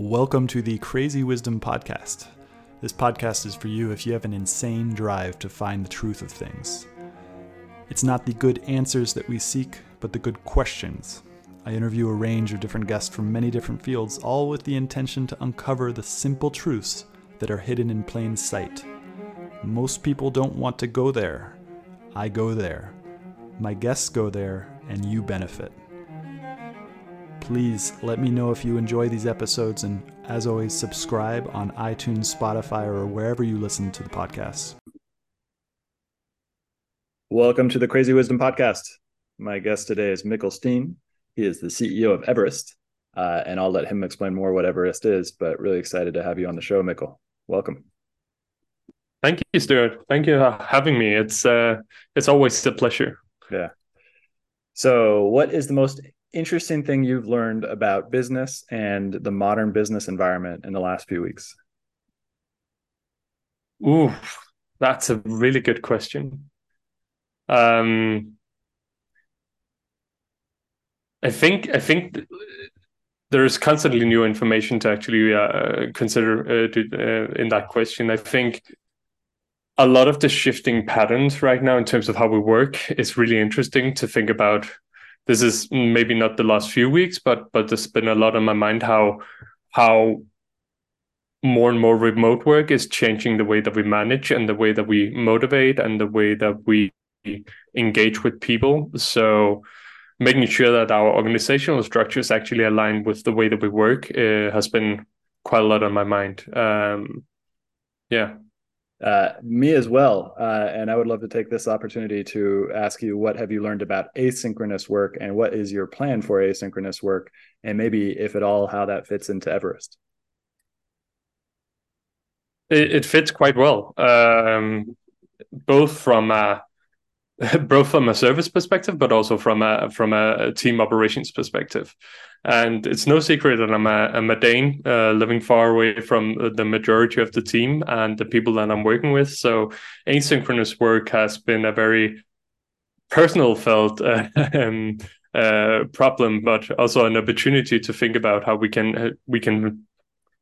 Welcome to the Crazy Wisdom Podcast. This podcast is for you if you have an insane drive to find the truth of things. It's not the good answers that we seek, but the good questions. I interview a range of different guests from many different fields, all with the intention to uncover the simple truths that are hidden in plain sight. Most people don't want to go there. I go there. My guests go there, and you benefit. Please let me know if you enjoy these episodes, and as always, subscribe on iTunes, Spotify, or wherever you listen to the podcast. Welcome to the Crazy Wisdom Podcast. My guest today is Mikkel Steen. He is the CEO of Everest, uh, and I'll let him explain more what Everest is, but really excited to have you on the show, Mikkel. Welcome. Thank you, Stewart. Thank you for having me. It's uh, it's always a pleasure. Yeah. So, what is the most interesting thing you've learned about business and the modern business environment in the last few weeks? Ooh, that's a really good question. Um, I think I think there is constantly new information to actually uh, consider uh, to, uh, in that question. I think a lot of the shifting patterns right now in terms of how we work is really interesting to think about this is maybe not the last few weeks, but but there's been a lot on my mind how how more and more remote work is changing the way that we manage and the way that we motivate and the way that we engage with people. So making sure that our organizational structures actually align with the way that we work uh, has been quite a lot on my mind. Um, yeah. Uh, me as well. Uh, and I would love to take this opportunity to ask you what have you learned about asynchronous work and what is your plan for asynchronous work? And maybe, if at all, how that fits into Everest. It, it fits quite well, um, both from a both from a service perspective, but also from a from a team operations perspective. And it's no secret that I'm a, I'm a Dane, uh, living far away from the majority of the team and the people that I'm working with. So asynchronous work has been a very personal felt uh, uh, problem, but also an opportunity to think about how we can uh, we can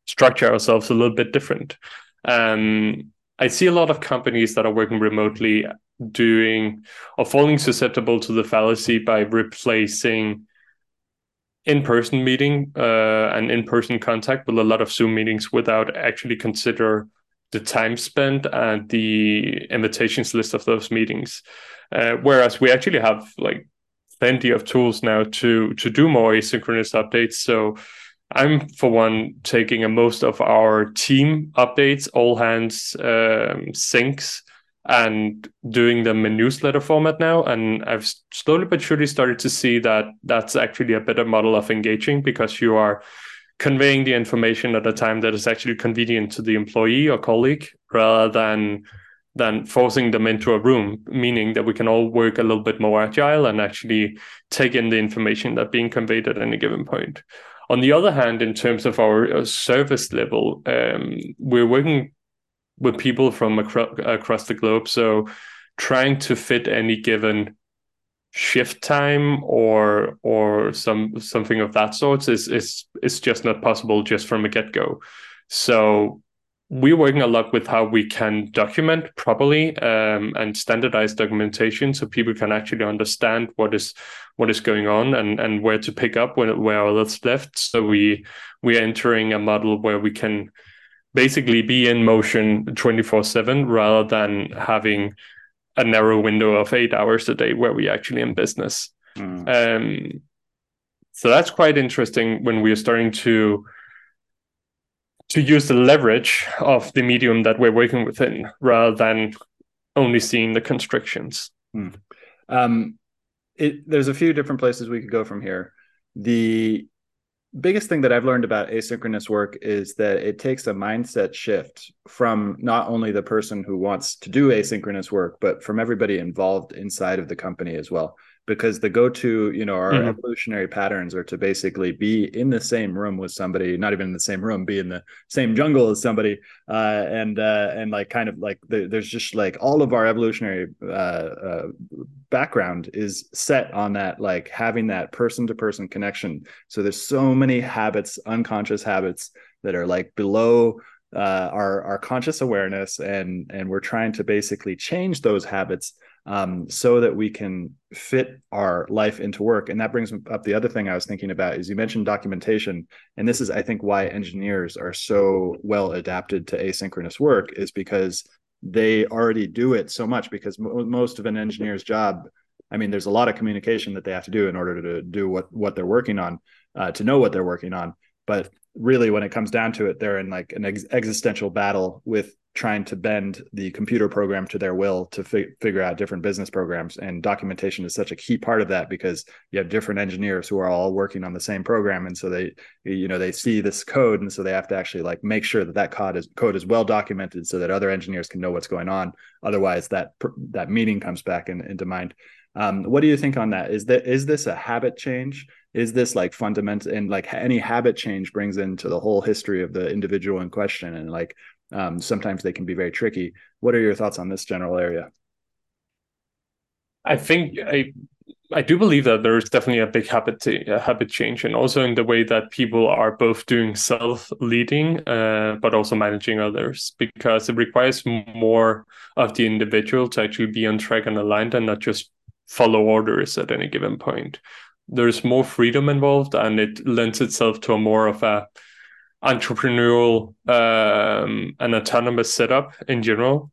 structure ourselves a little bit different. Um, I see a lot of companies that are working remotely doing or falling susceptible to the fallacy by replacing in-person meeting uh, and in-person contact with a lot of Zoom meetings without actually consider the time spent and the invitations list of those meetings. Uh, whereas we actually have like plenty of tools now to to do more asynchronous updates. So I'm for one taking a most of our team updates, all hands um, syncs and doing them in newsletter format now. And I've slowly but surely started to see that that's actually a better model of engaging because you are conveying the information at a time that is actually convenient to the employee or colleague rather than than forcing them into a room meaning that we can all work a little bit more agile and actually take in the information that being conveyed at any given point on the other hand in terms of our uh, service level um, we're working with people from acro- across the globe. So trying to fit any given shift time or or some something of that sort is is is just not possible just from a get go. So we're working a lot with how we can document properly um, and standardize documentation so people can actually understand what is what is going on and and where to pick up when where others left. So we we are entering a model where we can basically be in motion 24 7 rather than having a narrow window of eight hours a day where we actually in business. Mm. Um, so that's quite interesting when we are starting to to use the leverage of the medium that we're working within rather than only seeing the constrictions. Mm. Um, it, there's a few different places we could go from here. The biggest thing that I've learned about asynchronous work is that it takes a mindset shift from not only the person who wants to do asynchronous work, but from everybody involved inside of the company as well. Because the go-to you know our mm-hmm. evolutionary patterns are to basically be in the same room with somebody not even in the same room be in the same jungle as somebody uh, and uh, and like kind of like the, there's just like all of our evolutionary uh, uh background is set on that like having that person to person connection so there's so many habits unconscious habits that are like below uh, our our conscious awareness and and we're trying to basically change those habits um, so that we can fit our life into work. And that brings up the other thing I was thinking about is you mentioned documentation, and this is I think why engineers are so well adapted to asynchronous work is because they already do it so much because most of an engineer's job I mean, there's a lot of communication that they have to do in order to do what what they're working on, uh, to know what they're working on. But really, when it comes down to it, they're in like an ex- existential battle with trying to bend the computer program to their will to fi- figure out different business programs. And documentation is such a key part of that because you have different engineers who are all working on the same program. And so they you know they see this code and so they have to actually like make sure that that code is code is well documented so that other engineers can know what's going on. Otherwise that that meaning comes back in, into mind. Um, what do you think on that? Is that is this a habit change? Is this like fundamental and like any habit change brings into the whole history of the individual in question and like um, sometimes they can be very tricky. What are your thoughts on this general area? I think I I do believe that there is definitely a big habit to, a habit change, and also in the way that people are both doing self leading, uh, but also managing others, because it requires more of the individual to actually be on track and aligned, and not just follow orders at any given point. There's more freedom involved, and it lends itself to a more of a entrepreneurial um, and autonomous setup in general.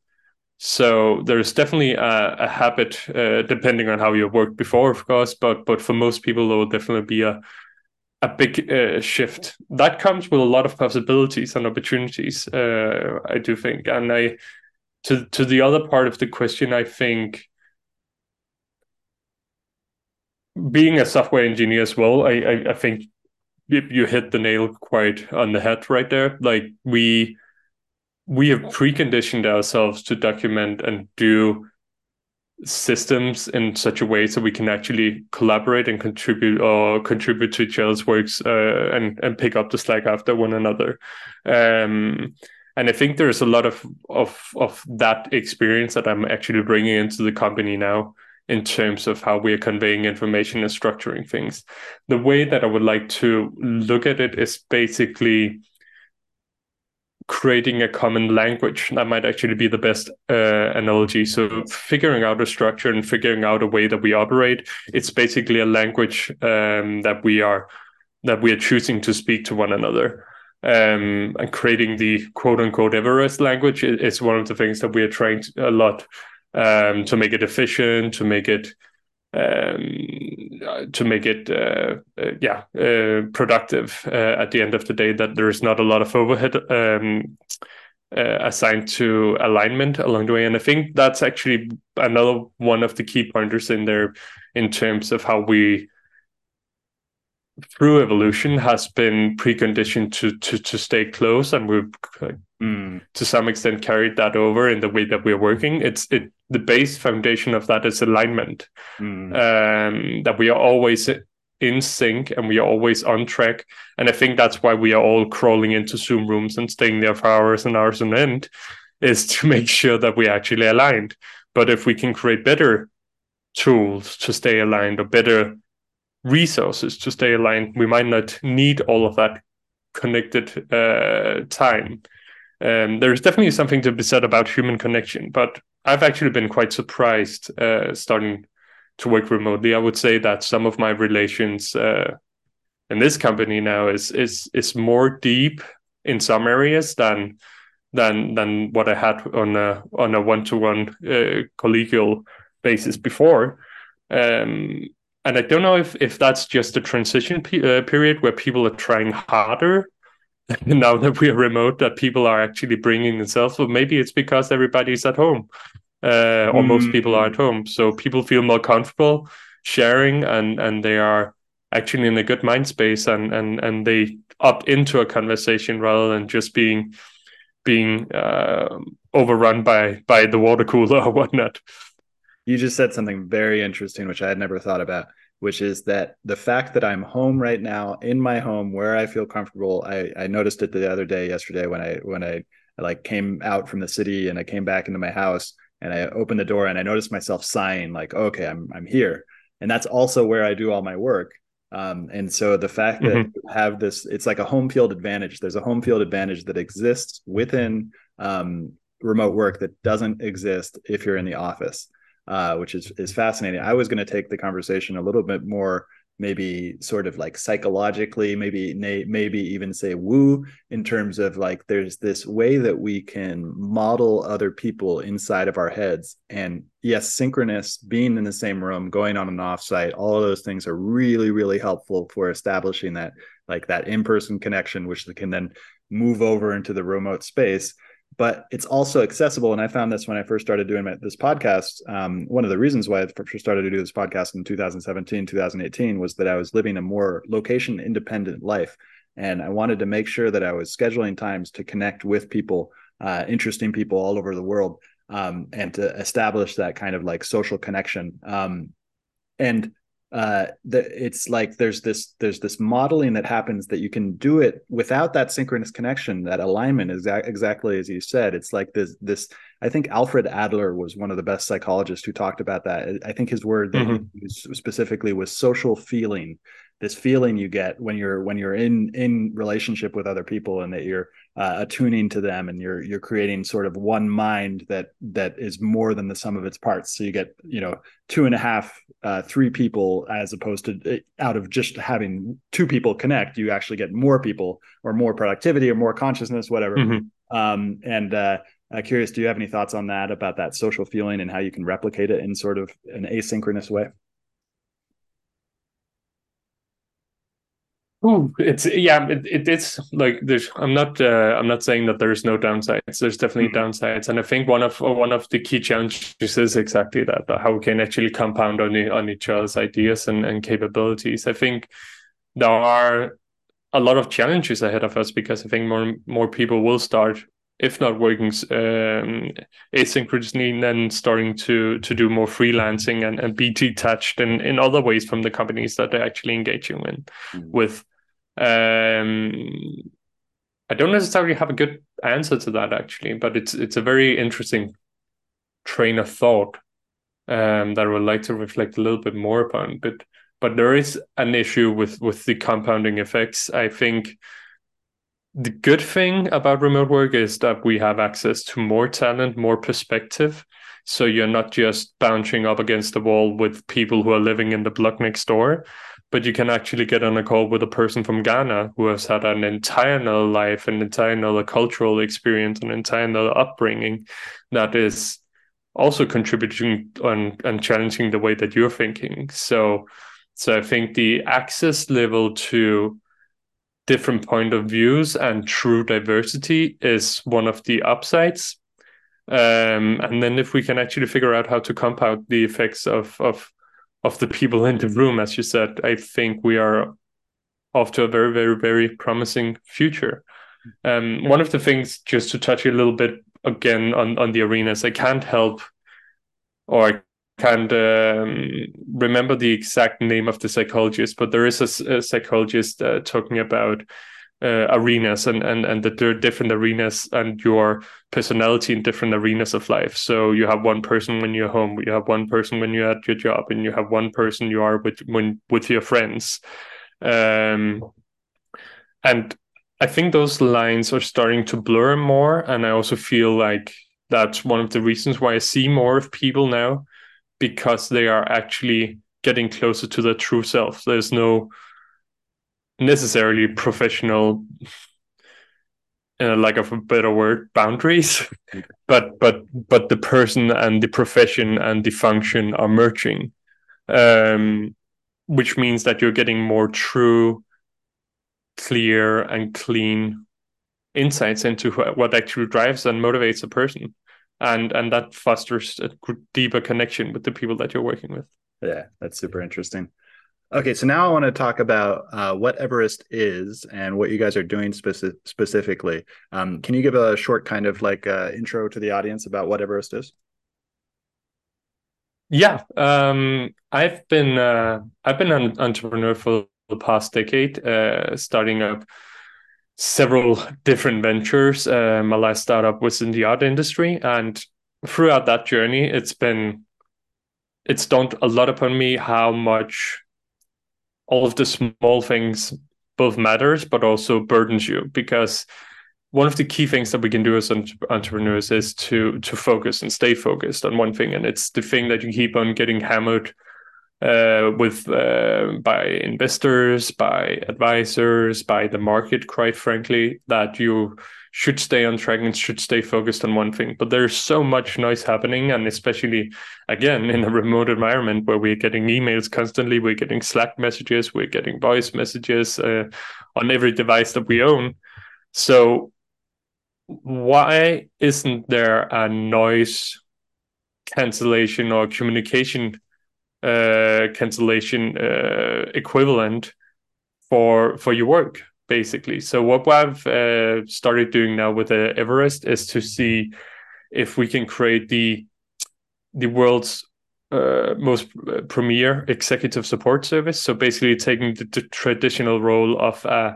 So there's definitely a, a habit, uh, depending on how you worked before, of course. But but for most people, there will definitely be a a big uh, shift that comes with a lot of possibilities and opportunities. Uh, I do think, and I to to the other part of the question, I think being a software engineer as well, I, I, I think you hit the nail quite on the head right there. Like we we have preconditioned ourselves to document and do systems in such a way so we can actually collaborate and contribute or contribute to each other's works uh, and and pick up the slack after one another. Um, and I think there's a lot of of of that experience that I'm actually bringing into the company now in terms of how we are conveying information and structuring things. The way that I would like to look at it is basically creating a common language. That might actually be the best uh, analogy. So figuring out a structure and figuring out a way that we operate. It's basically a language um, that we are that we are choosing to speak to one another. Um, and creating the quote unquote Everest language is one of the things that we are trying to, a lot um, to make it efficient, to make it um, to make it uh, uh, yeah uh, productive uh, at the end of the day. That there is not a lot of overhead um, uh, assigned to alignment along the way, and I think that's actually another one of the key pointers in there in terms of how we through evolution has been preconditioned to to to stay close and we've mm. to some extent carried that over in the way that we're working it's it the base foundation of that is alignment mm. um, that we are always in sync and we are always on track and i think that's why we are all crawling into zoom rooms and staying there for hours and hours on end is to make sure that we're actually aligned but if we can create better tools to stay aligned or better resources to stay aligned, we might not need all of that connected uh, time. Um, there is definitely something to be said about human connection, but I've actually been quite surprised uh, starting to work remotely. I would say that some of my relations uh, in this company now is is is more deep in some areas than than than what I had on a on a one to one collegial basis before. Um, and I don't know if if that's just a transition pe- uh, period where people are trying harder now that we are remote that people are actually bringing themselves. But maybe it's because everybody's at home uh, or mm. most people are at home. So people feel more comfortable sharing and and they are actually in a good mind space and and and they opt into a conversation rather than just being being uh, overrun by by the water cooler or whatnot. You just said something very interesting, which I had never thought about, which is that the fact that I'm home right now in my home where I feel comfortable. I, I noticed it the other day, yesterday, when I when I, I like came out from the city and I came back into my house and I opened the door and I noticed myself sighing, like, okay, I'm I'm here. And that's also where I do all my work. Um, and so the fact that mm-hmm. you have this, it's like a home field advantage. There's a home field advantage that exists within um, remote work that doesn't exist if you're in the office, uh, which is is fascinating. I was going to take the conversation a little bit more maybe sort of like psychologically maybe maybe even say woo in terms of like there's this way that we can model other people inside of our heads and yes synchronous being in the same room going on an offsite all of those things are really really helpful for establishing that like that in-person connection which can then move over into the remote space but it's also accessible. And I found this when I first started doing my, this podcast. Um, one of the reasons why I first started to do this podcast in 2017, 2018 was that I was living a more location independent life. And I wanted to make sure that I was scheduling times to connect with people, uh, interesting people all over the world, um, and to establish that kind of like social connection. Um, and uh it's like there's this there's this modeling that happens that you can do it without that synchronous connection that alignment is exactly as you said. It's like this this i think alfred adler was one of the best psychologists who talked about that. I think his word that mm-hmm. he used specifically was social feeling. This feeling you get when you're when you're in in relationship with other people and that you're uh, attuning to them and you're you're creating sort of one mind that that is more than the sum of its parts. So you get you know two and a half uh, three people as opposed to uh, out of just having two people connect you actually get more people or more productivity or more consciousness whatever. Mm-hmm. um, and uh, uh, curious do you have any thoughts on that about that social feeling and how you can replicate it in sort of an asynchronous way Ooh, it's yeah, it, it, it's like there's. I'm not. Uh, I'm not saying that there's no downsides. There's definitely mm-hmm. downsides, and I think one of one of the key challenges is exactly that: how we can actually compound on on each other's ideas and, and capabilities. I think there are a lot of challenges ahead of us because I think more more people will start, if not working um, asynchronously, then starting to to do more freelancing and, and be detached in, in other ways from the companies that they're actually engaging in mm-hmm. with um, I don't necessarily have a good answer to that actually, but it's it's a very interesting train of thought um, that I would like to reflect a little bit more upon. But but there is an issue with with the compounding effects. I think the good thing about remote work is that we have access to more talent, more perspective. So you're not just bouncing up against the wall with people who are living in the block next door, but you can actually get on a call with a person from Ghana who has had an entire another life, an entire another cultural experience, an entire another upbringing that is also contributing on and challenging the way that you're thinking. So, so I think the access level to different point of views and true diversity is one of the upsides. Um, and then if we can actually figure out how to compound the effects of of of the people in the room, as you said, I think we are off to a very, very, very promising future. Um, one of the things, just to touch a little bit again on, on the arenas, I can't help or I can't um, remember the exact name of the psychologist, but there is a, a psychologist uh, talking about uh, arenas and and and that there are different arenas and your personality in different arenas of life. So you have one person when you're home, you have one person when you're at your job, and you have one person you are with when with your friends. Um, and I think those lines are starting to blur more, and I also feel like that's one of the reasons why I see more of people now because they are actually getting closer to their true self. There's no necessarily professional uh, like of a better word boundaries but but but the person and the profession and the function are merging um, which means that you're getting more true clear and clean insights into what actually drives and motivates a person. And and that fosters a deeper connection with the people that you're working with. Yeah that's super interesting Okay, so now I want to talk about uh, what Everest is and what you guys are doing speci- specifically. Um, can you give a short kind of like uh, intro to the audience about what Everest is? Yeah, um, I've been uh, I've been an entrepreneur for the past decade, uh, starting up several different ventures. Uh, my last startup was in the art industry, and throughout that journey, it's been it's dawned a lot upon me how much all of the small things both matters but also burdens you. Because one of the key things that we can do as entrepreneurs is to to focus and stay focused on one thing. And it's the thing that you keep on getting hammered uh, with uh, by investors by advisors by the market quite frankly that you should stay on track and should stay focused on one thing. But there's so much noise happening, and especially again in a remote environment where we're getting emails constantly, we're getting Slack messages, we're getting voice messages uh, on every device that we own. So why isn't there a noise cancellation or communication uh, cancellation uh, equivalent for for your work? Basically. So what I've uh, started doing now with uh, Everest is to see if we can create the the world's uh, most uh, premier executive support service. So basically, taking the, the traditional role of, uh,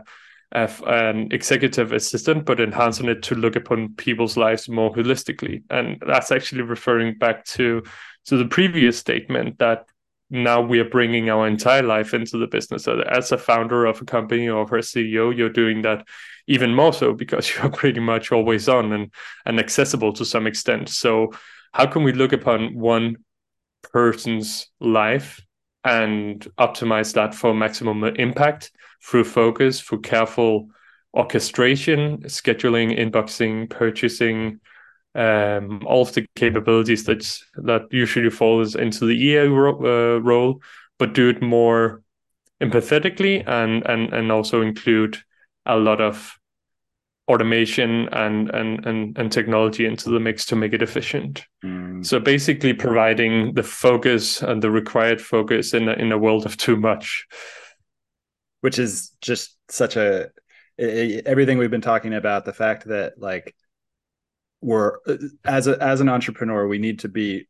of an executive assistant, but enhancing it to look upon people's lives more holistically. And that's actually referring back to to the previous statement that now we are bringing our entire life into the business. So as a founder of a company or a CEO, you're doing that even more so because you're pretty much always on and, and accessible to some extent. So how can we look upon one person's life and optimize that for maximum impact through focus, through careful orchestration, scheduling, inboxing, purchasing, um, all of the capabilities that that usually falls into the EA ro- uh, role, but do it more empathetically and and and also include a lot of automation and and and, and technology into the mix to make it efficient. Mm. So basically, providing the focus and the required focus in a, in a world of too much, which is just such a everything we've been talking about. The fact that like we're as a as an entrepreneur we need to be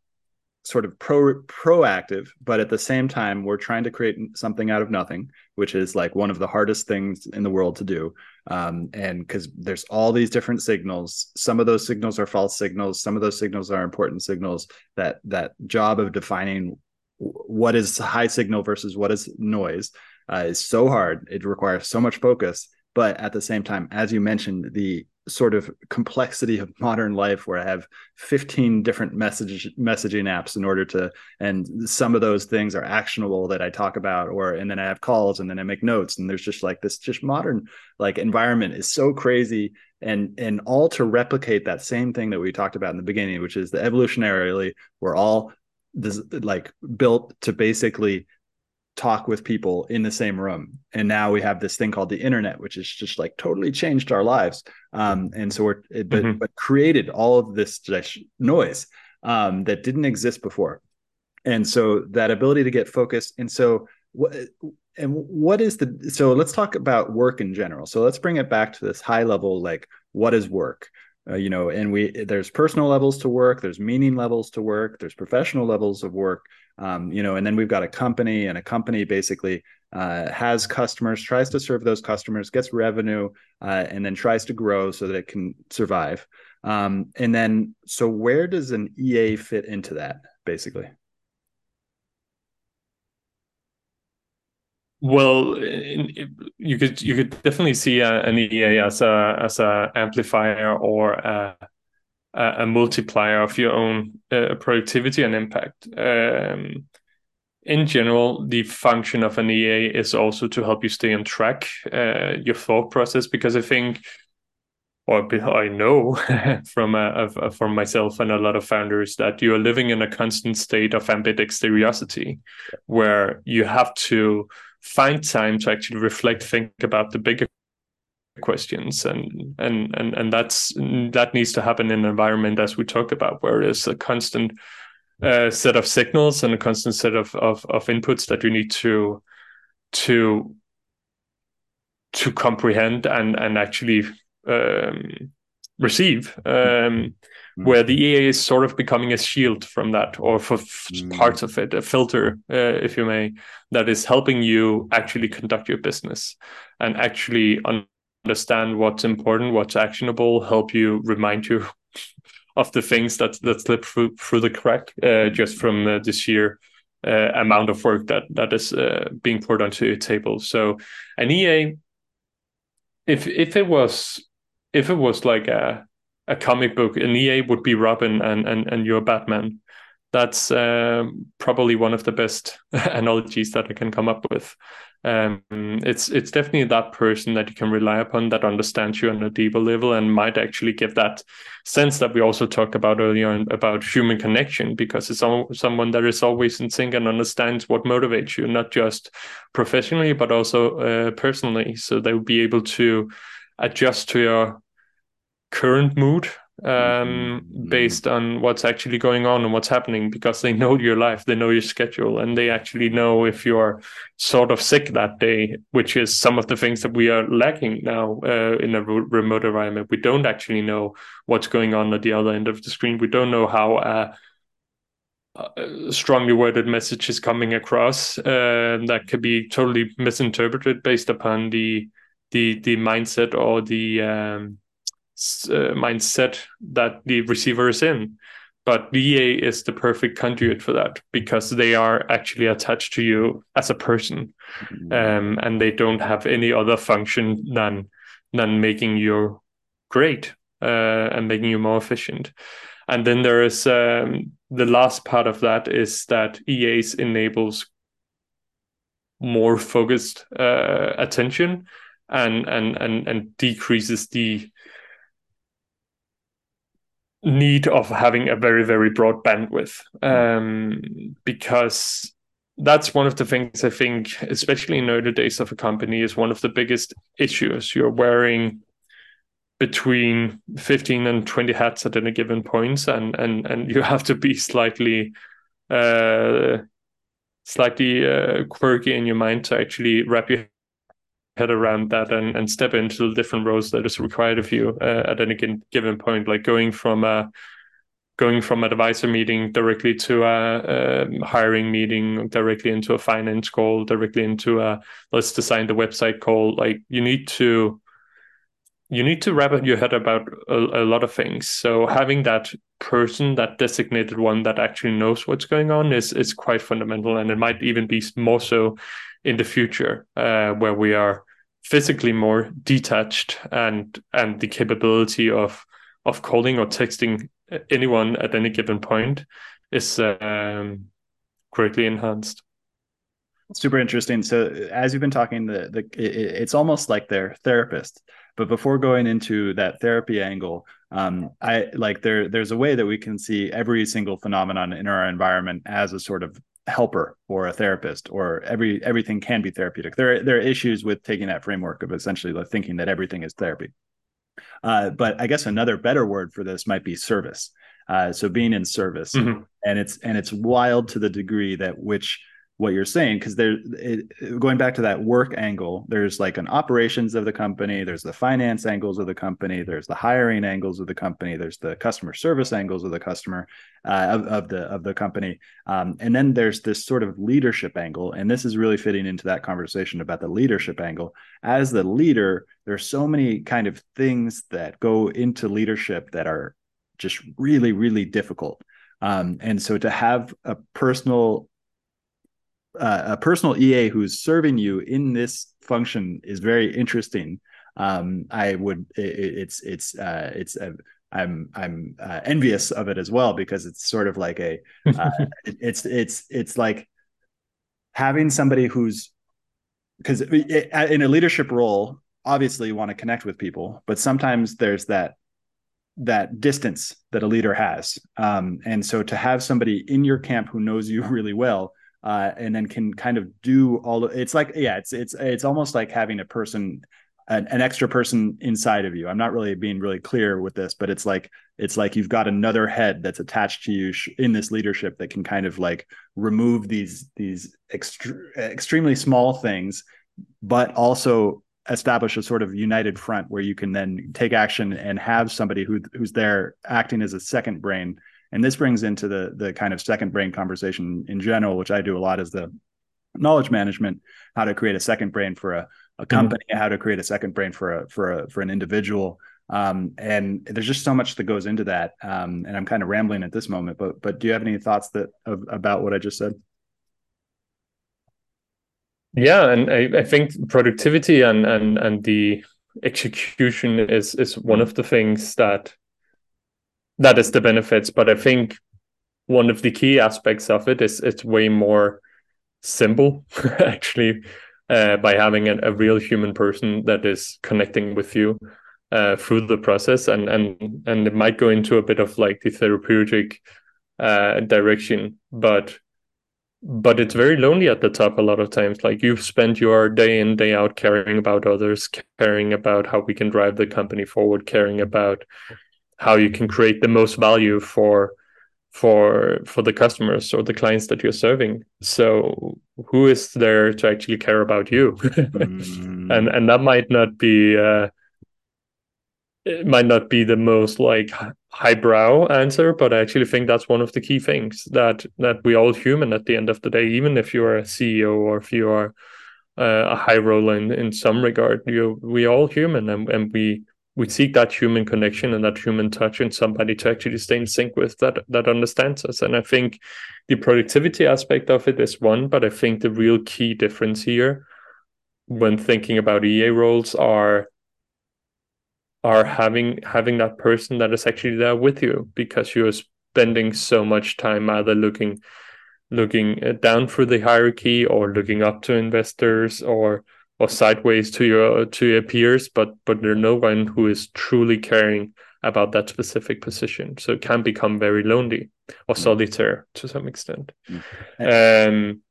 sort of pro proactive but at the same time we're trying to create something out of nothing which is like one of the hardest things in the world to do. Um, and because there's all these different signals. Some of those signals are false signals. Some of those signals are important signals. That that job of defining what is high signal versus what is noise uh, is so hard. It requires so much focus. But at the same time as you mentioned the sort of complexity of modern life where I have 15 different message messaging apps in order to and some of those things are actionable that I talk about or and then I have calls and then I make notes and there's just like this just modern like environment is so crazy and and all to replicate that same thing that we talked about in the beginning which is the evolutionarily we're all this like built to basically talk with people in the same room. And now we have this thing called the internet which has just like totally changed our lives. Um, and so we're it, but, mm-hmm. but created all of this noise um, that didn't exist before. And so that ability to get focused and so what and what is the so let's talk about work in general. So let's bring it back to this high level like what is work uh, you know and we there's personal levels to work there's meaning levels to work there's professional levels of work. Um, you know and then we've got a company and a company basically uh, has customers tries to serve those customers gets revenue uh, and then tries to grow so that it can survive. Um, and then so where does an ea fit into that basically Well, you could you could definitely see an EA as a as a amplifier or a, a multiplier of your own uh, productivity and impact. Um, in general, the function of an EA is also to help you stay on track, uh, your thought process, because I think, or I know from uh, from myself and a lot of founders that you are living in a constant state of ambidexterity, where you have to find time to actually reflect, think about the bigger questions and and and and that's that needs to happen in an environment as we talked about where there's a constant uh, set of signals and a constant set of, of of inputs that you need to to to comprehend and and actually um, receive. Um. Where the EA is sort of becoming a shield from that, or for mm. parts of it, a filter, uh, if you may, that is helping you actually conduct your business and actually understand what's important, what's actionable, help you remind you of the things that that slip through through the crack uh, just from uh, the sheer uh, amount of work that that is uh, being poured onto your table. So an EA, if if it was if it was like a a comic book, an EA would be Robin and and and you're Batman. That's um, probably one of the best analogies that I can come up with. Um, it's it's definitely that person that you can rely upon that understands you on a deeper level and might actually give that sense that we also talked about earlier about human connection because it's all, someone that is always in sync and understands what motivates you not just professionally but also uh, personally so they will be able to adjust to your current mood um, mm-hmm. based on what's actually going on and what's happening because they know your life, they know your schedule, and they actually know if you're sort of sick that day, which is some of the things that we are lacking now uh, in a re- remote environment. We don't actually know what's going on at the other end of the screen. We don't know how. Uh, uh, strongly worded message is coming across uh, that could be totally misinterpreted based upon the the the mindset or the um, uh, mindset that the receiver is in. But VA is the perfect conduit for that because they are actually attached to you as a person, mm-hmm. um, and they don't have any other function than than making you great uh, and making you more efficient. And then there is um, the last part of that is that EAs enables more focused uh, attention and and and and decreases the need of having a very very broad bandwidth um, because that's one of the things I think, especially in early days of a company, is one of the biggest issues. You're wearing between 15 and 20 hats at any given point, and and and you have to be slightly uh, slightly uh, quirky in your mind to actually wrap your head around that and, and step into the different roles that is required of you uh, at any given point like going from a going from an advisor meeting directly to a, a, um, hiring meeting directly into a finance call directly into a let's design the website call. Like you need to you need to wrap your head about a, a lot of things. So having that person that designated one that actually knows what's going on is is quite fundamental and it might even be more so in the future uh, where we are physically more detached and and the capability of of calling or texting anyone at any given point is um, greatly enhanced. Super interesting. So as you've been talking, the, the it, it's almost like they're therapists. But before going into that therapy angle, um, I like there. There's a way that we can see every single phenomenon in our environment as a sort of helper or a therapist or every everything can be therapeutic. There there are issues with taking that framework of essentially like thinking that everything is therapy. Uh, but i guess another better word for this might be service. Uh, so being in service. Mm-hmm. and it's and it's wild to the degree that which what you're saying because there going back to that work angle there's like an operations of the company there's the finance angles of the company there's the hiring angles of the company there's the customer service angles of the customer uh, of, of the of the company. Um, and then there's this sort of leadership angle and this is really fitting into that conversation about the leadership angle. As the leader there's so many kind of things that go into leadership that are just really really difficult. Um, and so to have a personal uh, a personal EA who's serving you in this function is very interesting. Um, I would it, it's it's uh, it's uh, I'm I'm uh, envious of it as well because it's sort of like a uh, it's it's it's like having somebody who's because in a leadership role obviously you want to connect with people but sometimes there's that that distance that a leader has um, and so to have somebody in your camp who knows you really well uh, and then can kind of do all it's like yeah it's it's it's almost like having a person an, an, extra person inside of you. I'm not really being really clear with this but it's like it's like you've got another head that's attached to you in this leadership that can kind of like remove these these extre- extremely small things but also establish a sort of united front where you can then take action and have somebody who who's there acting as a second brain and this brings into the the kind of second brain conversation in general which i do a lot is the knowledge management how to create a second brain for a, a mm-hmm. company mm-hmm. how to create a second brain for a for a for an individual um, and there's just so much that goes into that um, and i'm kind of rambling at this moment but but do you have any thoughts that of, about what i just said yeah and I, I think productivity and and and the execution is is one of the things that that is the benefits but i think one of the key aspects of it is it's way more simple actually uh, by having a, a, real human person that is connecting with you uh, through the process. And and and it might go into a bit of like the therapeutic uh, direction but but it's very lonely at the top a lot of times. Like you've spent your day in day out caring about others caring about how we can drive the company forward caring about how you can create the most value for for for the customers or the clients that you're serving so who is there to actually care about you mm. and and that might not be uh it might not be the most like highbrow answer but i actually think that's one of the key things that that we all human at the end of the day even if you're a ceo or if you are uh, a high roller in, in some regard you we all human and, and we we seek that human connection and that human touch and somebody to actually stay in sync with that that understands us. And i think the productivity aspect of it is one but i think the real key difference here when thinking about ea roles are are having having that person that is actually there with you because you're spending so much time either looking looking uh, down through the hierarchy or looking up to investors or or sideways to your to your peers, but but there's no one who is truly caring about that specific position. So it can become very lonely or mm. solitaire to some extent. Mm. Um,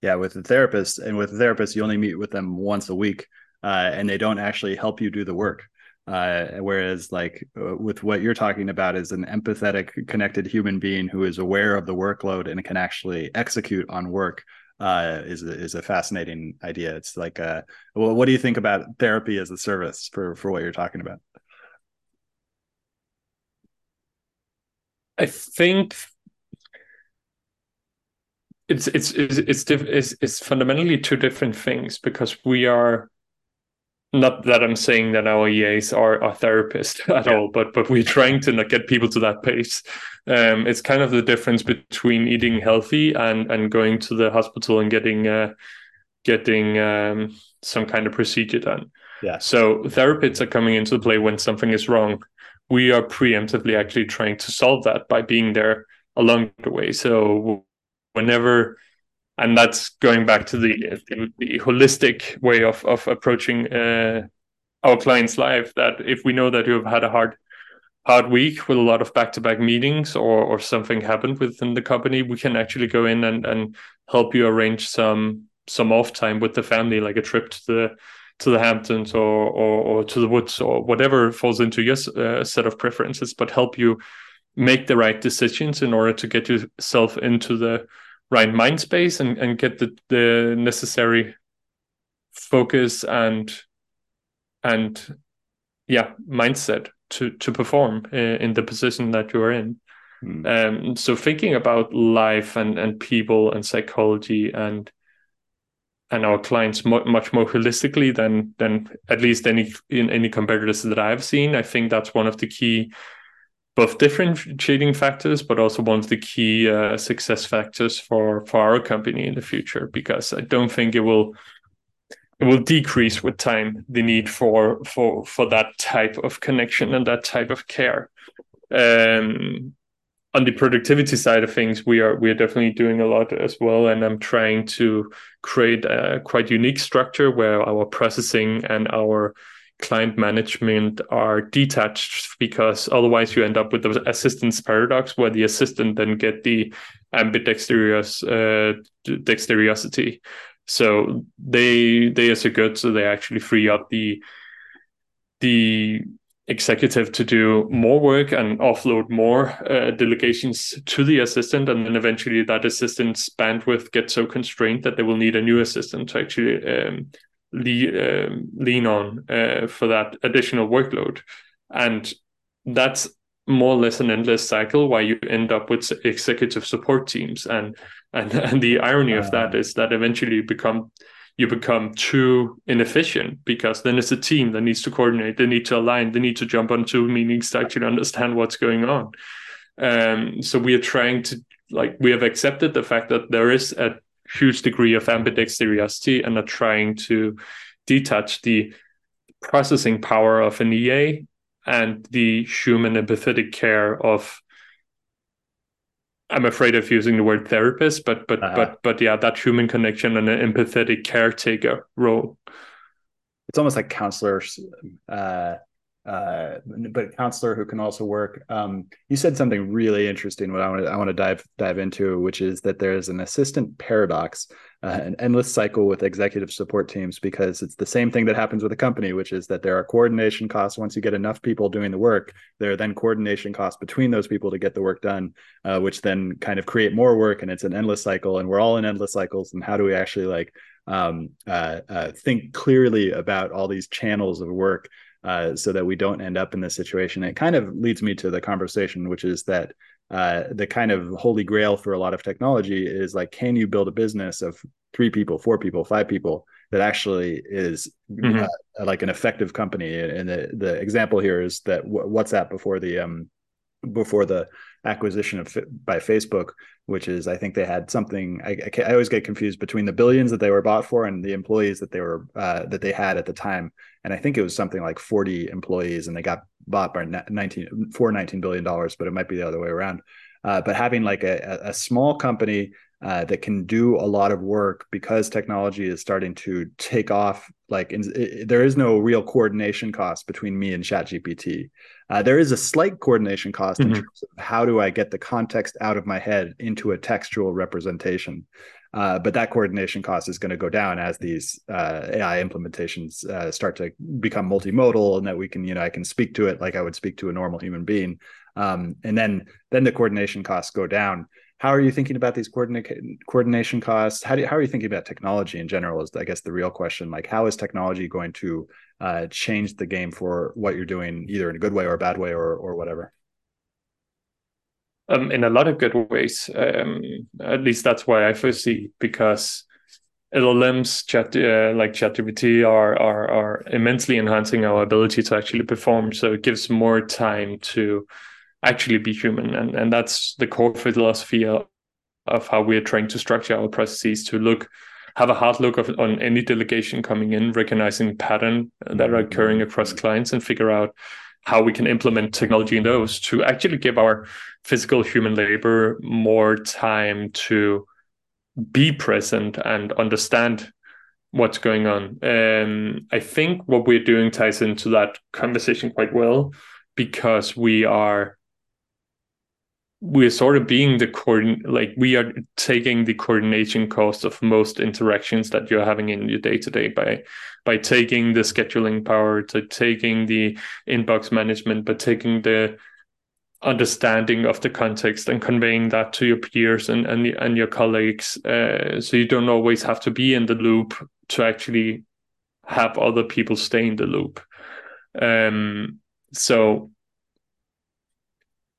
yeah, with the therapist and with the therapist, you only meet with them once a week, uh, and they don't actually help you do the work. Uh, whereas, like uh, with what you're talking about, is an empathetic, connected human being who is aware of the workload and can actually execute on work uh, is is a fascinating idea. It's like, uh, well, what do you think about therapy as a service for for what you're talking about? I think it's it's it's it's, it's, it's fundamentally two different things because we are not that I'm saying that our EAs are, are therapists at yeah. all, but but we're trying to not get people to that pace. Um, it's kind of the difference between eating healthy and and going to the hospital and getting uh, getting um, some kind of procedure done. Yeah. So therapists are coming into play when something is wrong. We are preemptively actually trying to solve that by being there along the way. So whenever and that's going back to the the, the holistic way of of approaching uh, our client's life. That if we know that you have had a hard hard week with a lot of back to back meetings or or something happened within the company, we can actually go in and and help you arrange some some off time with the family, like a trip to the to the Hamptons or, or, or to the woods or whatever falls into your uh, set of preferences, but help you make the right decisions in order to get yourself into the right mind space and, and get the, the necessary focus and and yeah mindset to to perform in, in the position that you're in mm. um so thinking about life and and people and psychology and and our clients mo- much more holistically than than at least any in any competitors that I've seen. I think that's one of the key both differentiating factors, but also one of the key uh, success factors for for our company in the future. Because I don't think it will it will decrease with time the need for for for that type of connection and that type of care. Um, on the productivity side of things, we are we are definitely doing a lot as well, and I'm trying to create a quite unique structure where our processing and our client management are detached because otherwise you end up with the assistance paradox where the assistant then get the ambidextrous uh, dexterosity. So they they are so good so they actually free up the the executive to do more work and offload more uh, delegations to the assistant and then eventually that assistant's bandwidth gets so constrained that they will need a new assistant to actually um, le- um, lean on uh, for that additional workload. And that's more or less an endless cycle where you end up with executive support teams. And and, and the irony uh, of that is that eventually you become you become too inefficient because then it's a team that needs to coordinate, they need to align, they need to jump onto meetings to actually understand what's going on. Um, so we are trying to like we have accepted the fact that there is a huge degree of ambidexterity and are trying to detach the processing power of an EA and the human empathetic care of I'm afraid of using the word therapist, but but uh-huh. but but yeah, that human connection and an empathetic caretaker role. It's almost like counselors, uh, uh, but counselor who can also work. Um, you said something really interesting. What I want to I want to dive dive into, which is that there is an assistant paradox uh, an endless cycle with executive support teams because it's the same thing that happens with a company, which is that there are coordination costs. Once you get enough people doing the work, there are then coordination costs between those people to get the work done, uh, which then kind of create more work. And it's an endless cycle. And we're all in endless cycles. And how do we actually like um, uh, uh think clearly about all these channels of work uh, so that we don't end up in this situation? It kind of leads me to the conversation, which is that uh, the kind of holy grail for a lot of technology is like, can you build a business of three people, four people, five people that actually is mm-hmm. uh, like an effective company? And the, the example here is that WhatsApp before the um, before the acquisition of by Facebook, which is I think they had something. I, I, I, always get confused between the billions that they were bought for and the employees that they were uh, that they had at the time. And I think it was something like 40 employees, and they got bought by 19 for 19 billion dollars, but it might be the other way around. Uh, but having like a, a small company uh, that can do a lot of work because technology is starting to take off. Like in, it, there is no real coordination cost between me and ChatGPT. Uh, there is a slight coordination cost mm-hmm. in terms of how do I get the context out of my head into a textual representation. Uh, but that coordination cost is going to go down as these uh, AI implementations uh, start to become multimodal, and that we can, you know, I can speak to it like I would speak to a normal human being, um, and then then the coordination costs go down. How are you thinking about these coordination costs? How, do you, how are you thinking about technology in general is i guess the real question. Like how is technology going to uh, change the game for what you're doing either in a good way or a bad way or or whatever um, in a lot of good ways um, at least that's why i foresee because LLMs, chat uh, like ChatGPT, are, are are immensely enhancing our ability to actually perform. So it gives more time to actually be human and and that's the core philosophy of, how we're trying to structure our processes to look have a hard look of, on any delegation coming in recognizing pattern that are occurring across clients and figure out how we can implement technology in those to actually give our physical human labor more time to be present and understand what's going on. Um, I think what we're doing ties into that conversation quite well because we are we're sort of being the coordin like we are taking the coordination cost of most interactions that you're having in your day to day by by taking the scheduling power to taking the inbox management but taking the understanding of the context and conveying that to your peers and and, and your colleagues. Uh, so you don't always have to be in the loop to actually have other people stay in the loop. Um so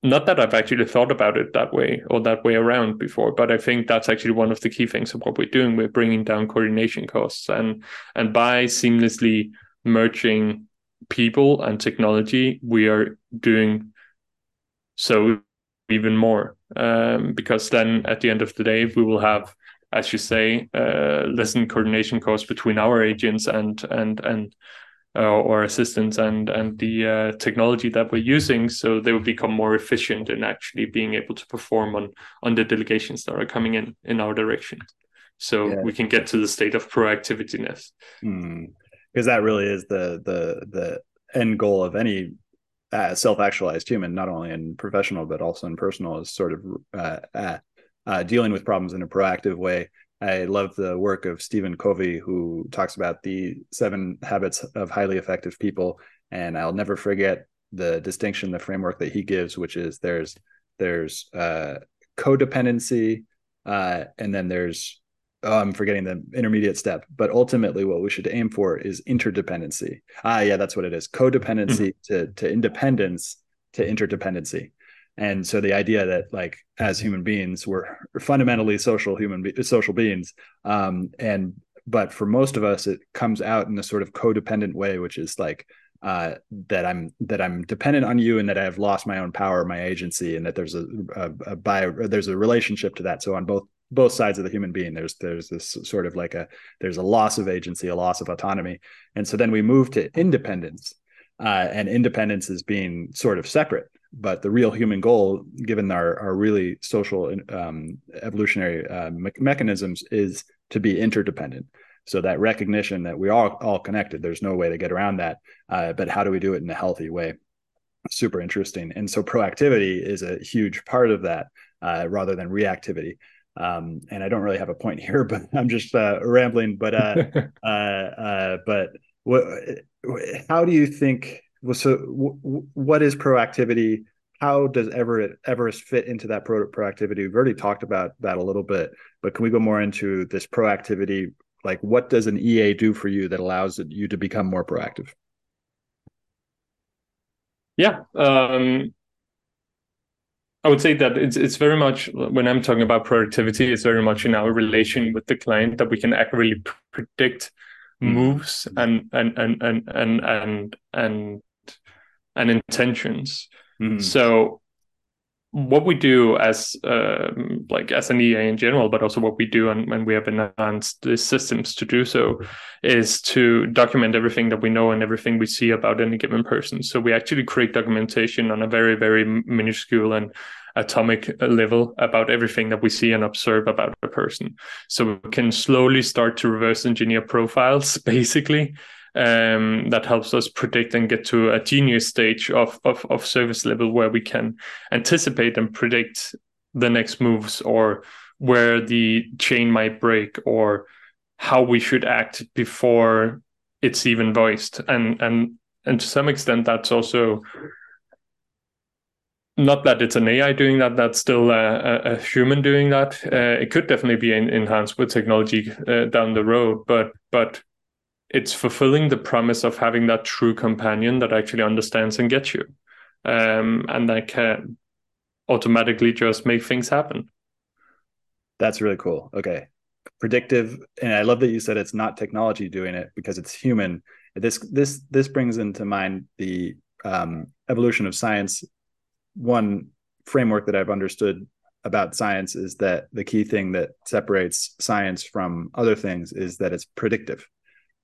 not that I've actually thought about it that way or that way around before, but I think that's actually one of the key things of what we're doing. We're bringing down coordination costs, and and by seamlessly merging people and technology, we are doing so even more. Um, because then at the end of the day, we will have, as you say, uh, less coordination costs between our agents and and and or assistants and and the uh, technology that we're using so they will become more efficient in actually being able to perform on on the delegations that are coming in in our direction so yeah. we can get to the state of proactiveness because hmm. mm. that really is the the the end goal of any uh, self-actualized human not only in professional but also in personal is sort of uh, uh, uh, dealing with problems in a proactive way I love the work of Stephen Covey, who talks about the seven habits of highly effective people. And I'll never forget the distinction, the framework that he gives, which is there's there's uh, codependency, uh, and then there's oh, I'm forgetting the intermediate step, but ultimately what we should aim for is interdependency. Ah, yeah, that's what it is. Codependency mm-hmm. to to independence to interdependency. And so the idea that like as human beings we're fundamentally social human be- social beings, um, and but for most of us it comes out in a sort of codependent way, which is like uh, that I'm that I'm dependent on you and that I've lost my own power, my agency, and that there's a, a, a bio, there's a relationship to that. So on both both sides of the human being there's there's this sort of like a there's a loss of agency a loss of autonomy and so then we move to independence uh, and independence is being sort of separate but the real human goal given our our really social um, evolutionary uh, me- mechanisms is to be interdependent so that recognition that we are all connected there's no way to get around that uh, but how do we do it in a healthy way super interesting and so proactivity is a huge part of that uh, rather than reactivity um, and I don't really have a point here, but I'm just uh, rambling. But uh, uh, uh, but what? How do you think? So w- what is proactivity? How does Everest Everest fit into that pro- proactivity? We've already talked about that a little bit, but can we go more into this proactivity? Like, what does an EA do for you that allows you to become more proactive? Yeah, um, I would say that it's it's very much when I'm talking about productivity, it's very much in our relation with the client that we can accurately predict mm-hmm. moves and and and and and and and, and intentions. Mm-hmm. So what we do as um, like as an EA in general, but also what we do and when we have enhanced the systems to do so, is to document everything that we know and everything we see about any given person. So we actually create documentation on a very very minuscule and atomic level about everything that we see and observe about a person. So we can slowly start to reverse engineer profiles, basically, um, that helps us predict and get to a genius stage of, of, of service level where we can anticipate and predict the next moves or where the chain might break or how we should act before it's even voiced and and and to some extent that's also not that it's an AI doing that, that's still a, a human doing that. Uh, it could definitely be enhanced with technology uh, down the road, but but it's fulfilling the promise of having that true companion that actually understands and gets you. Um, and that can automatically just make things happen. That's really cool. Okay. Predictive and i love that you said it's not technology doing it because it's human. This this this brings into mind the um, evolution of science. One framework that i've understood about science is that the key thing that separates science from other things is that it's predictive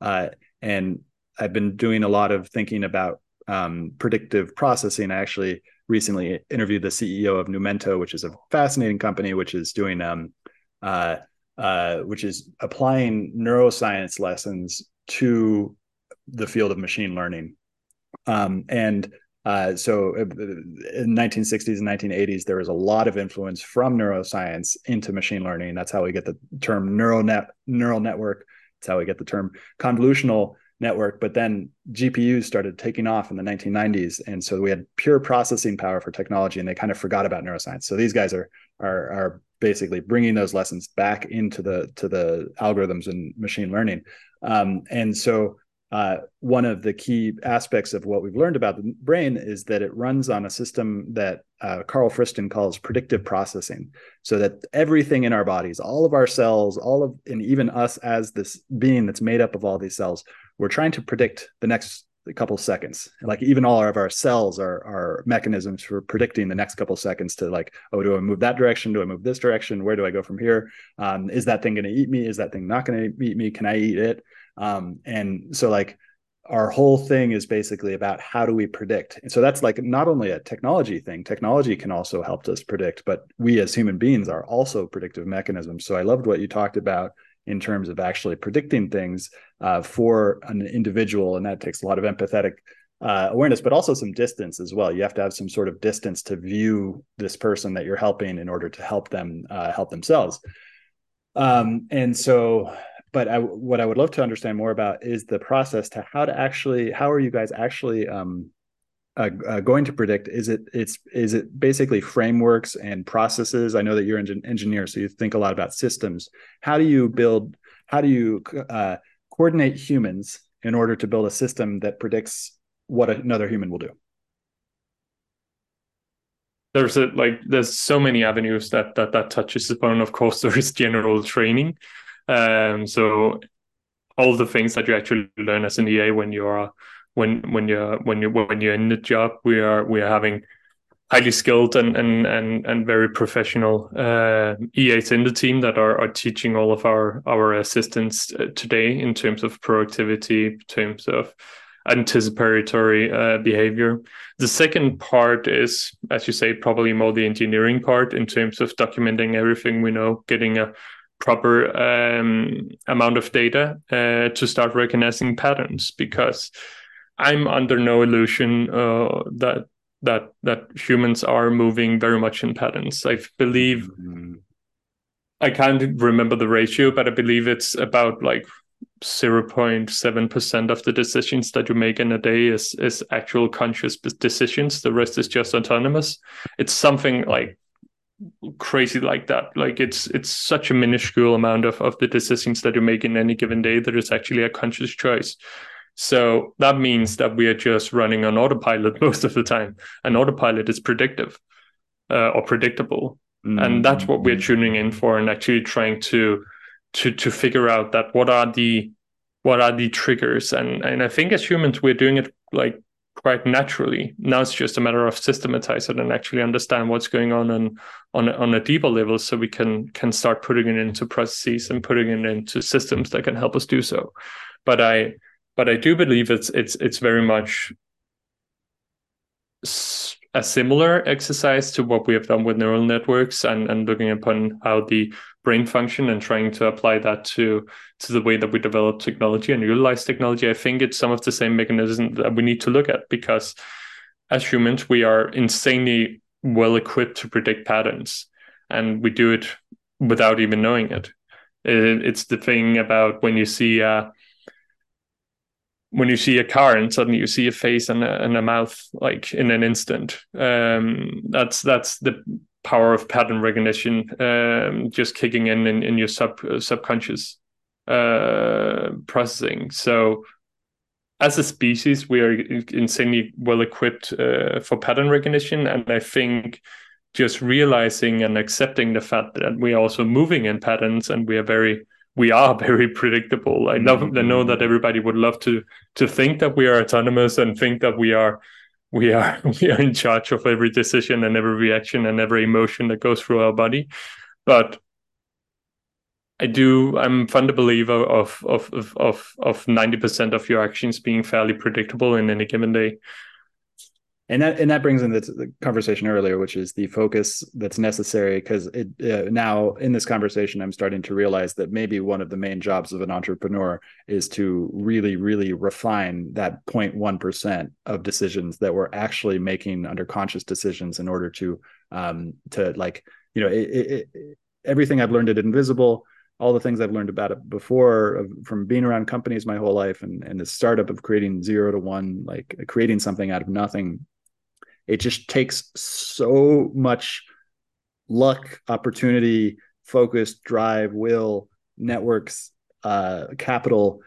uh, and I've been doing a lot of thinking about um, predictive processing. I actually recently interviewed the CEO of Numenta, which is a fascinating company, which is doing um, uh, uh, which is applying neuroscience lessons to the field of machine learning. Um, and uh, so uh, in 1960s and 1980s, there was a lot of influence from neuroscience into machine learning. That's how we get the term neural net neural network that's how we get the term convolutional network. But then GPUs started taking off in the 1990s, and so we had pure processing power for technology, and they kind of forgot about neuroscience. So these guys are are are basically bringing those lessons back into the to the algorithms and machine learning. Um, and so uh, one of the key aspects of what we've learned about the brain is that it runs on a system that uh, Carl Friston calls predictive processing. So that everything in our bodies, all of our cells, all of, and even us as this being that's made up of all these cells, we're trying to predict the next couple seconds. Like even all of our cells are, are mechanisms for predicting the next couple seconds to like, oh, do I move that direction? Do I move this direction? Where do I go from here? Um, is that thing going to eat me? Is that thing not going to eat me? Can I eat it? Um, and so like our whole thing is basically about how do we predict? And so that's like not only a technology thing technology can also help us predict but we as human beings are also predictive mechanisms. So i loved what you talked about in terms of actually predicting things uh, for an individual and that takes a lot of empathetic uh, awareness but also some distance as well. You have to have some sort of distance to view this person that you're helping in order to help them uh, help themselves. Um, and so but I, what I would love to understand more about is the process to how to actually how are you guys actually um, uh, uh, going to predict? Is it it's is it basically frameworks and processes? I know that you're an engineer, so you think a lot about systems. How do you build? How do you uh, coordinate humans in order to build a system that predicts what another human will do? There's a, like there's so many avenues that that that touches upon. Of course, there is general training. Um, so all the things that you actually learn as an EA when you're when when you're when you when you're in the job, we are we are having highly skilled and and and, and very professional uh, EAs in the team that are, are teaching all of our our assistants uh, today in terms of productivity, in terms of anticipatory uh, behavior. The second part is, as you say, probably more the engineering part in terms of documenting everything we know, getting a proper um, amount of data uh, to start recognizing patterns. Because I'm under no illusion uh, that that that humans are moving very much in patterns. I believe. Mm-hmm. I can't remember the ratio, but I believe it's about like 0.7% of the decisions that you make in a day is is actual conscious decisions the rest is just autonomous it's something like crazy like that. Like it's it's such a minuscule amount of of the decisions that you make in any given day that is actually a conscious choice. So that means that we are just running on autopilot most of the time and autopilot is predictive uh, or predictable. Mm-hmm. and that's what we're tuning in for and actually trying to to to figure out that what are the what are the triggers. And and i think as humans we're doing it like quite naturally. Now it's just a matter of systematize it and actually understand what's going on on on, on a deeper level so we can can start putting it into processes and putting it into systems that can help us do so. But i but i do believe it's it's it's very much a similar exercise to what we have done with neural networks and, and looking upon how the brain function and trying to apply that to to the way that we develop technology and utilize technology. I think it's some of the same mechanisms that we need to look at because as humans we are insanely well equipped to predict patterns and we do it without even knowing it. It's the thing about when you see uh, when you see a car and suddenly you see a face and a, and a mouth like in an instant um, that's that's the power of pattern recognition um, just kicking in in, in your sub uh, subconscious uh, processing. So as a species we are insanely well equipped uh, for pattern recognition. And i think just realizing and accepting the fact that we're also moving in patterns and we are very we are very predictable. I. I know that everybody would love to to think that we are autonomous and think that we are we are we are in charge of every decision and every reaction and every emotion that goes through our body. But I do I'm fond believer of of of of ninety percent of your actions being fairly predictable in any given day and that and that brings in the, conversation earlier which is the focus that's necessary because it uh, now in this conversation i'm starting to realize that maybe one of the main jobs of an entrepreneur is to really really refine that 0.1% of decisions that we're actually making under conscious decisions in order to um to like you know it, it, it, everything i've learned at invisible all the things I've learned about it before from being around companies my whole life and, and the startup of creating zero to one, like creating something out of nothing it just takes so much luck, opportunity, focus, drive, will, networks, uh, capital,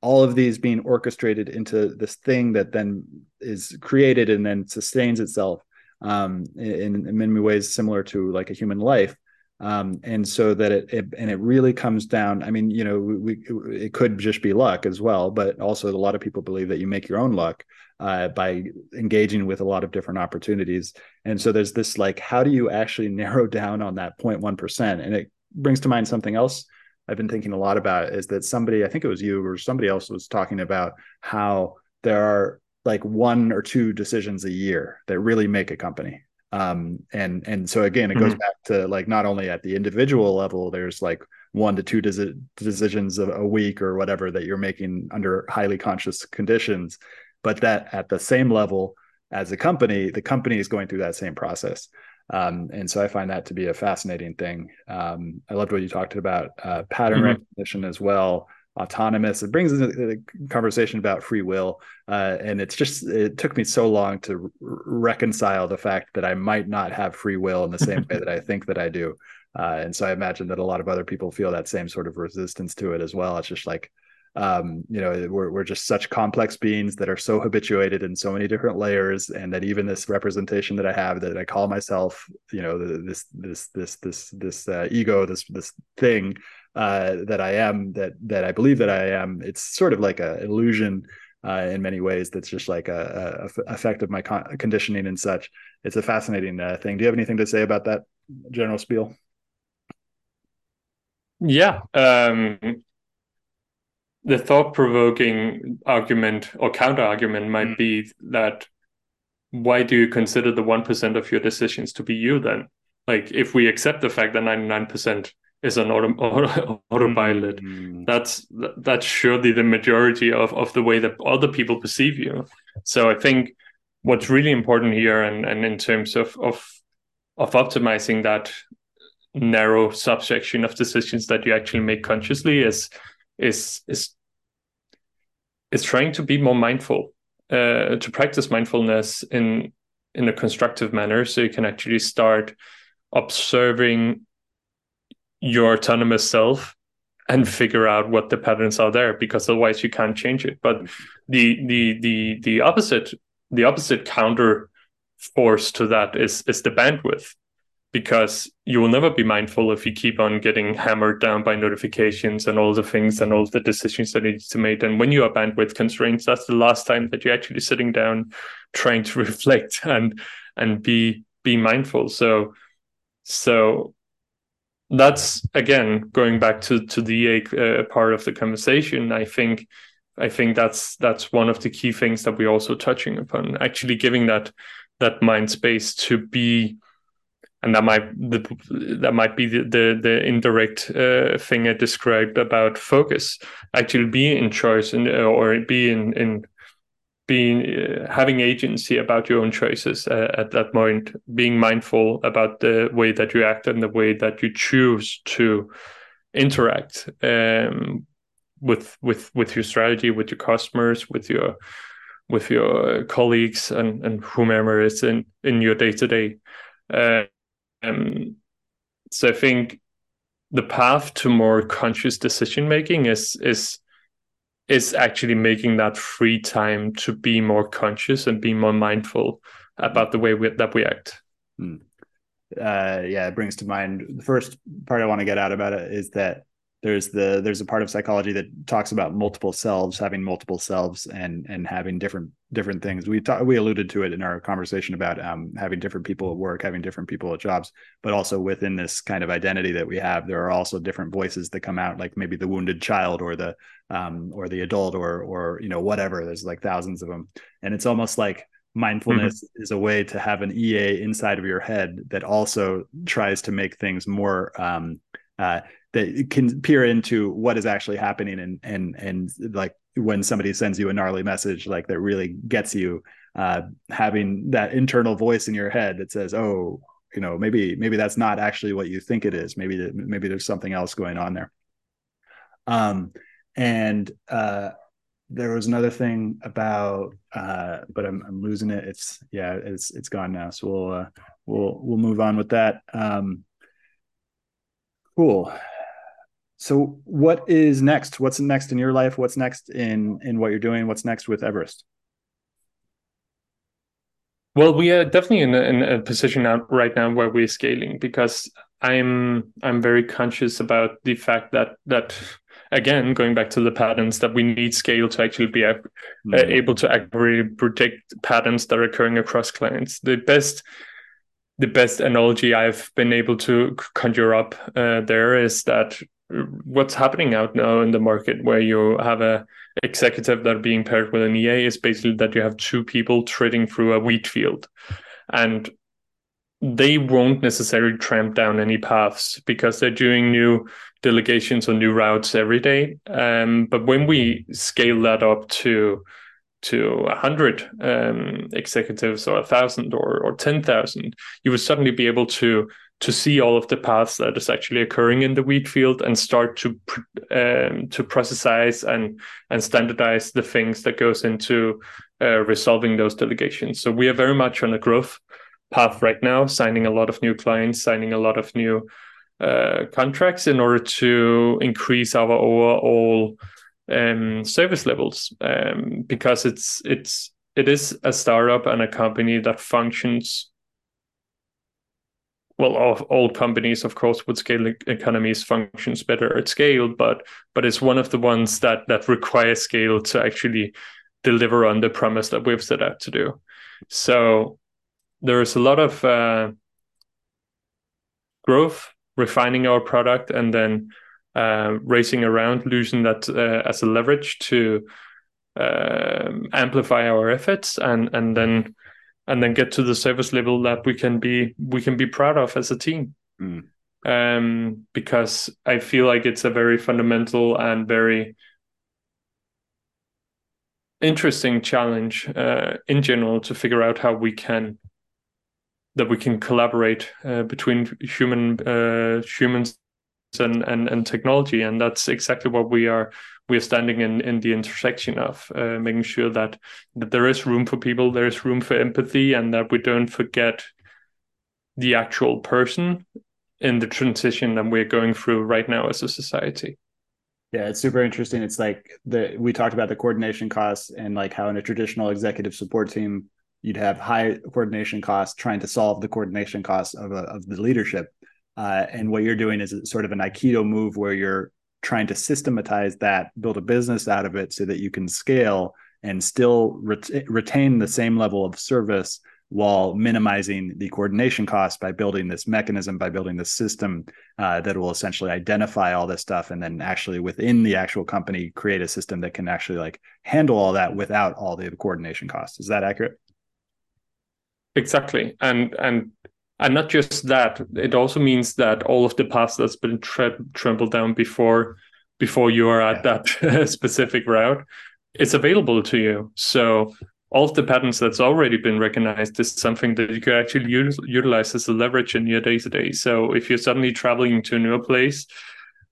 all of these being orchestrated into this thing that then is created and then sustains itself um, in, in many ways similar to like a human life. Um, and so that it, it, and it really comes down. I mean, you know, we, it could just be luck as well, but also a lot of people believe that you make your own luck uh, by engaging with a lot of different opportunities. And so there's this like, how do you actually narrow down on that 0.1%? And it brings to mind something else I've been thinking a lot about is that somebody, I think it was you or somebody else was talking about how there are like one or two decisions a year that really make a company. Um, and and so again, it goes mm-hmm. back to like not only at the individual level, there's like one to two des- decisions a, a week or whatever that you're making under highly conscious conditions, but that at the same level as a company, the company is going through that same process. Um, and so I find that to be a fascinating thing. Um, I loved what you talked about uh, pattern mm-hmm. recognition as well. autonomous. It brings a, a conversation about free will, uh, and it's just it took me so long to r- reconcile the fact that I might not have free will in the same way that I think that I do. Uh, and so I imagine that a lot of other people feel that same sort of resistance to it as well. It's just like um, you know we're, we're just such complex beings that are so habituated in so many different layers and that even this representation that i have that i call myself you know this this this this this uh, ego this this thing uh, that i am that that i believe that i am it's sort of like a illusion uh, in many ways that's just like a, a, effect of my con- conditioning and such. It's a fascinating uh, thing. Do you have anything to say about that general spiel? Yeah um the thought provoking argument or counter argument might mm. be that why do you consider the 1% of your decisions to be you then? Like, if we accept the fact that 99% is an auto, auto, autopilot, mm. that's that's surely the majority of, of the way that other people perceive you. So I think what's really important here and, and in terms of, of of optimizing that narrow subsection of decisions that you actually make consciously is is is is trying to be more mindful, uh, to practice mindfulness in in a constructive manner, so you can actually start observing your autonomous self and figure out what the patterns are there because otherwise you can't change it. But the the the the opposite the opposite counter force to that is is the bandwidth because you will never be mindful if you keep on getting hammered down by notifications and all the things and all the decisions that need to make. And when you are bandwidth constraints, that's the last time that you're actually sitting down trying to reflect and and be be mindful. So so that's again going back to to the uh, part of the conversation. I think I think that's that's one of the key things that we're also touching upon. Actually, giving that that mind space to be and that might the, that might be the the, the indirect uh, thing I described about focus. Actually, being in choice and uh, or be in in being uh, having agency about your own choices uh, at that point. Being mindful about the way that you act and the way that you choose to interact um, with with with your strategy, with your customers, with your with your colleagues and and whomever is in in your day to day. Um, so I think the path to more conscious decision making is is is actually making that free time to be more conscious and be more mindful about the way we, that we act. Hmm. Uh, yeah, it brings to mind the first part I want to get out about it is that there's the there's a part of psychology that talks about multiple selves having multiple selves and and having different different things we talk, we alluded to it in our conversation about um, having different people at work having different people at jobs but also within this kind of identity that we have there are also different voices that come out like maybe the wounded child or the um, or the adult or or you know whatever there's like thousands of them and it's almost like mindfulness mm-hmm. is a way to have an ea inside of your head that also tries to make things more um, uh, that can peer into what is actually happening and and and like when somebody sends you a gnarly message like that really gets you uh, having that internal voice in your head that says oh you know maybe maybe that's not actually what you think it is. Maybe maybe there's something else going on there. Um and uh there was another thing about uh but i'm, I'm losing it. It's yeah it's it's gone now. So we'll uh, we'll we'll move on with that. Um cool. So what is next? What's next in your life? What's next in in what you're doing? What's next with everest? Well we are definitely in a, in a position right now where we're scaling because i'm i'm very conscious about the fact that that again going back to the patterns that we need scale to actually be uh, mm-hmm. able to accurately predict patterns that are occurring across clients. The best the best analogy I've been able to conjure up uh, there is that what's happening out now in the market where you have a executive that are being paired with an EA is basically that you have two people trading through a wheat field and they won't necessarily tramp down any paths because they're doing new delegations or new routes every day. Um, but when we scale that up to to a hundred um, executives or a thousand or or ten thousand, you would suddenly be able to to see all of the paths that is actually occurring in the wheat field and start to um, to processize and and standardize the things that goes into uh, resolving those delegations. So we are very much on a growth path right now, signing a lot of new clients, signing a lot of new uh, contracts in order to increase our overall um, service levels um, because it's it's it is a startup and a company that functions well all, companies of course with scale economies functions better at scale but but it's one of the ones that that require scale to actually deliver on the promise that we've set out to do. So there's a lot of uh, growth refining our product and then uh, racing around using that uh, as a leverage to um, amplify our efforts and and then and then get to the service level that we can be we can be proud of as a team. Mm. Um, because I feel like it's a very fundamental and very interesting challenge uh, in general to figure out how we can that we can collaborate uh, between human uh, humans and, and and technology and that's exactly what we are we are standing in in the intersection of uh, making sure that that there is room for people there is room for empathy and that we don't forget the actual person in the transition that we're going through right now as a society. Yeah it's super interesting. It's like the we talked about the coordination costs and like how in a traditional executive support team you'd have high coordination costs trying to solve the coordination costs of, a, of the leadership uh, and what you're doing is sort of an aikido move where you're trying to systematize that, build a business out of it so that you can scale and still ret- retain the same level of service while minimizing the coordination costs by building this mechanism, by building this system uh, that will essentially identify all this stuff and then actually within the actual company create a system that can actually like handle all that without all the coordination costs. Is that accurate? Exactly. And and and not just that it also means that all of the paths that's been tre- trampled down before before you are at that specific route is available to you. So all of the patterns that's already been recognized is something that you could actually use, utilize as a leverage in your day to day so if you're suddenly traveling to a new place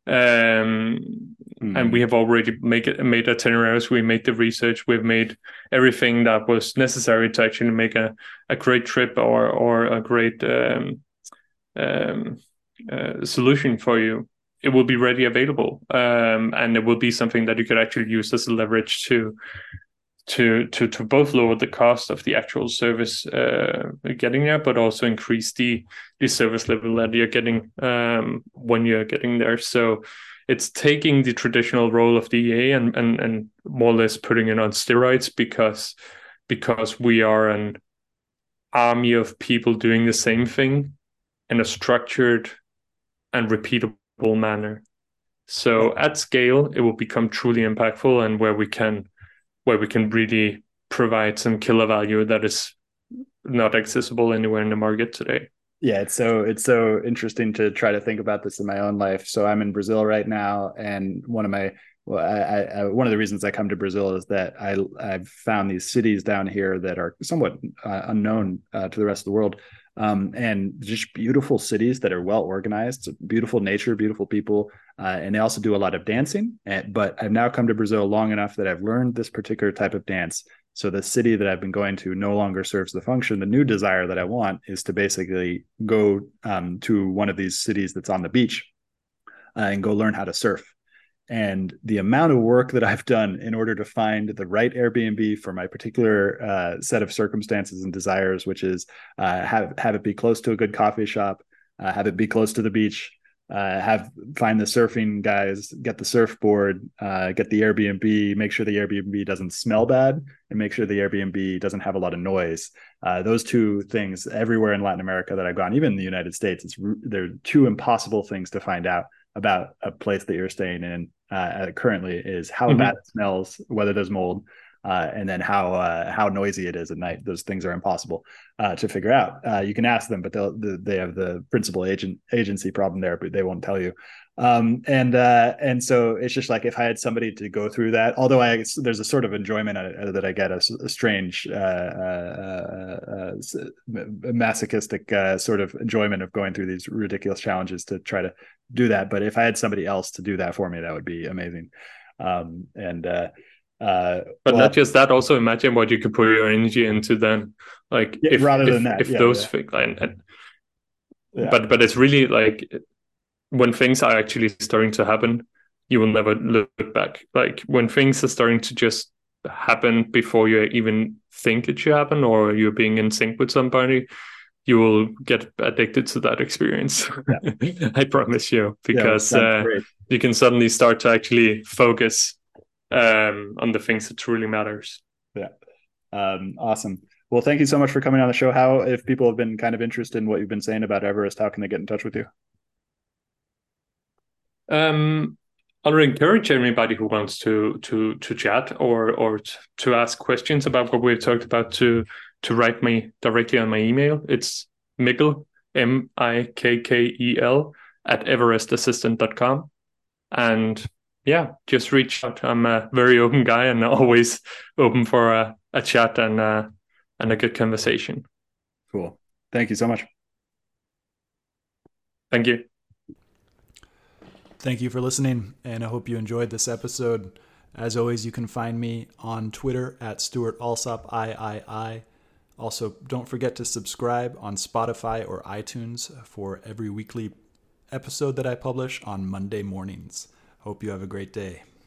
um, mm. and we have already make it, made itineraries. We made the research. We've made everything that was necessary to actually make a, a great trip or or a great um, um, uh, solution for you. It will be ready available, um, and it will be something that you could actually use as a leverage to to to to both lower the cost of the actual service uh, getting there, but also increase the the service level that you're getting um, when you're getting there. So it's taking the traditional role of the EA and and and more or less putting it on steroids because because we are an army of people doing the same thing in a structured and repeatable manner. So at scale, it will become truly impactful and where we can where we can really provide some killer value that is not accessible anywhere in the market today. Yeah it's so it's so interesting to try to think about this in my own life. So i'm in brazil right now and one of my well I, I one of the reasons i come to brazil is that i i've found these cities down here that are somewhat uh, unknown uh, to the rest of the world um, and just beautiful cities that are well organized, beautiful nature, beautiful people, uh, and they also do a lot of dancing. And, but I've now come to Brazil long enough that I've learned this particular type of dance. So the city that I've been going to no longer serves the function. The new desire that I want is to basically go um, to one of these cities that's on the beach uh, and go learn how to surf and the amount of work that I've done in order to find the right Airbnb for my particular uh, set of circumstances and desires, which is uh, have have it be close to a good coffee shop, uh, have it be close to the beach, uh, have find the surfing guys, get the surfboard, uh, get the Airbnb, make sure the Airbnb doesn't smell bad, and make sure the Airbnb doesn't have a lot of noise. Uh, those two things everywhere in Latin America that I've gone, even in the United States, it's they're two impossible things to find out about a place that you're staying in uh, currently is how mm-hmm. bad it smells, whether there's mold, uh, and then how uh, how noisy it is at night. Those things are impossible uh, to figure out. Uh, you can ask them, but they'll, they have the principal agent agency problem there, but they won't tell you. Um, and uh, and so it's just like if I had somebody to go through that. Although I there's a sort of enjoyment that I get, a, a strange masochistic uh, sort of enjoyment of going through these ridiculous challenges to try to do that. But if I had somebody else to do that for me, that would be amazing. Um, and uh, uh, but well, not just that. Also, imagine what you could put your energy into then. Like yeah, if, rather if, than that, if yeah, those yeah. things, and, but but it's really like when things are actually starting to happen, you will never look back. Like when things are starting to just happen before you even think it should happen, or you're being in sync with somebody, you will get addicted to that experience. Yeah. I promise you, because uh, you can suddenly start to actually focus um, on the things that truly matters. Yeah, um, awesome. Well, thank you so much for coming on the show. How, if people have been kind of interested in what you've been saying about Everest, how can they get in touch with you? Um, I'll encourage anybody who wants to to to chat or or to ask questions about what we've talked about to to write me directly on my email. It's Mikkel M I K K E L at everestassistant.com. And yeah, just reach out. I'm a very open guy and always open for a, a chat and uh, and a good conversation. Cool. Thank you so much. Thank you. Thank you for listening, and I hope you enjoyed this episode. As always, you can find me on Twitter at Stewart Alsop III. Also, don't forget to subscribe on Spotify or iTunes for every weekly episode that I publish on Monday mornings. Hope you have a great day.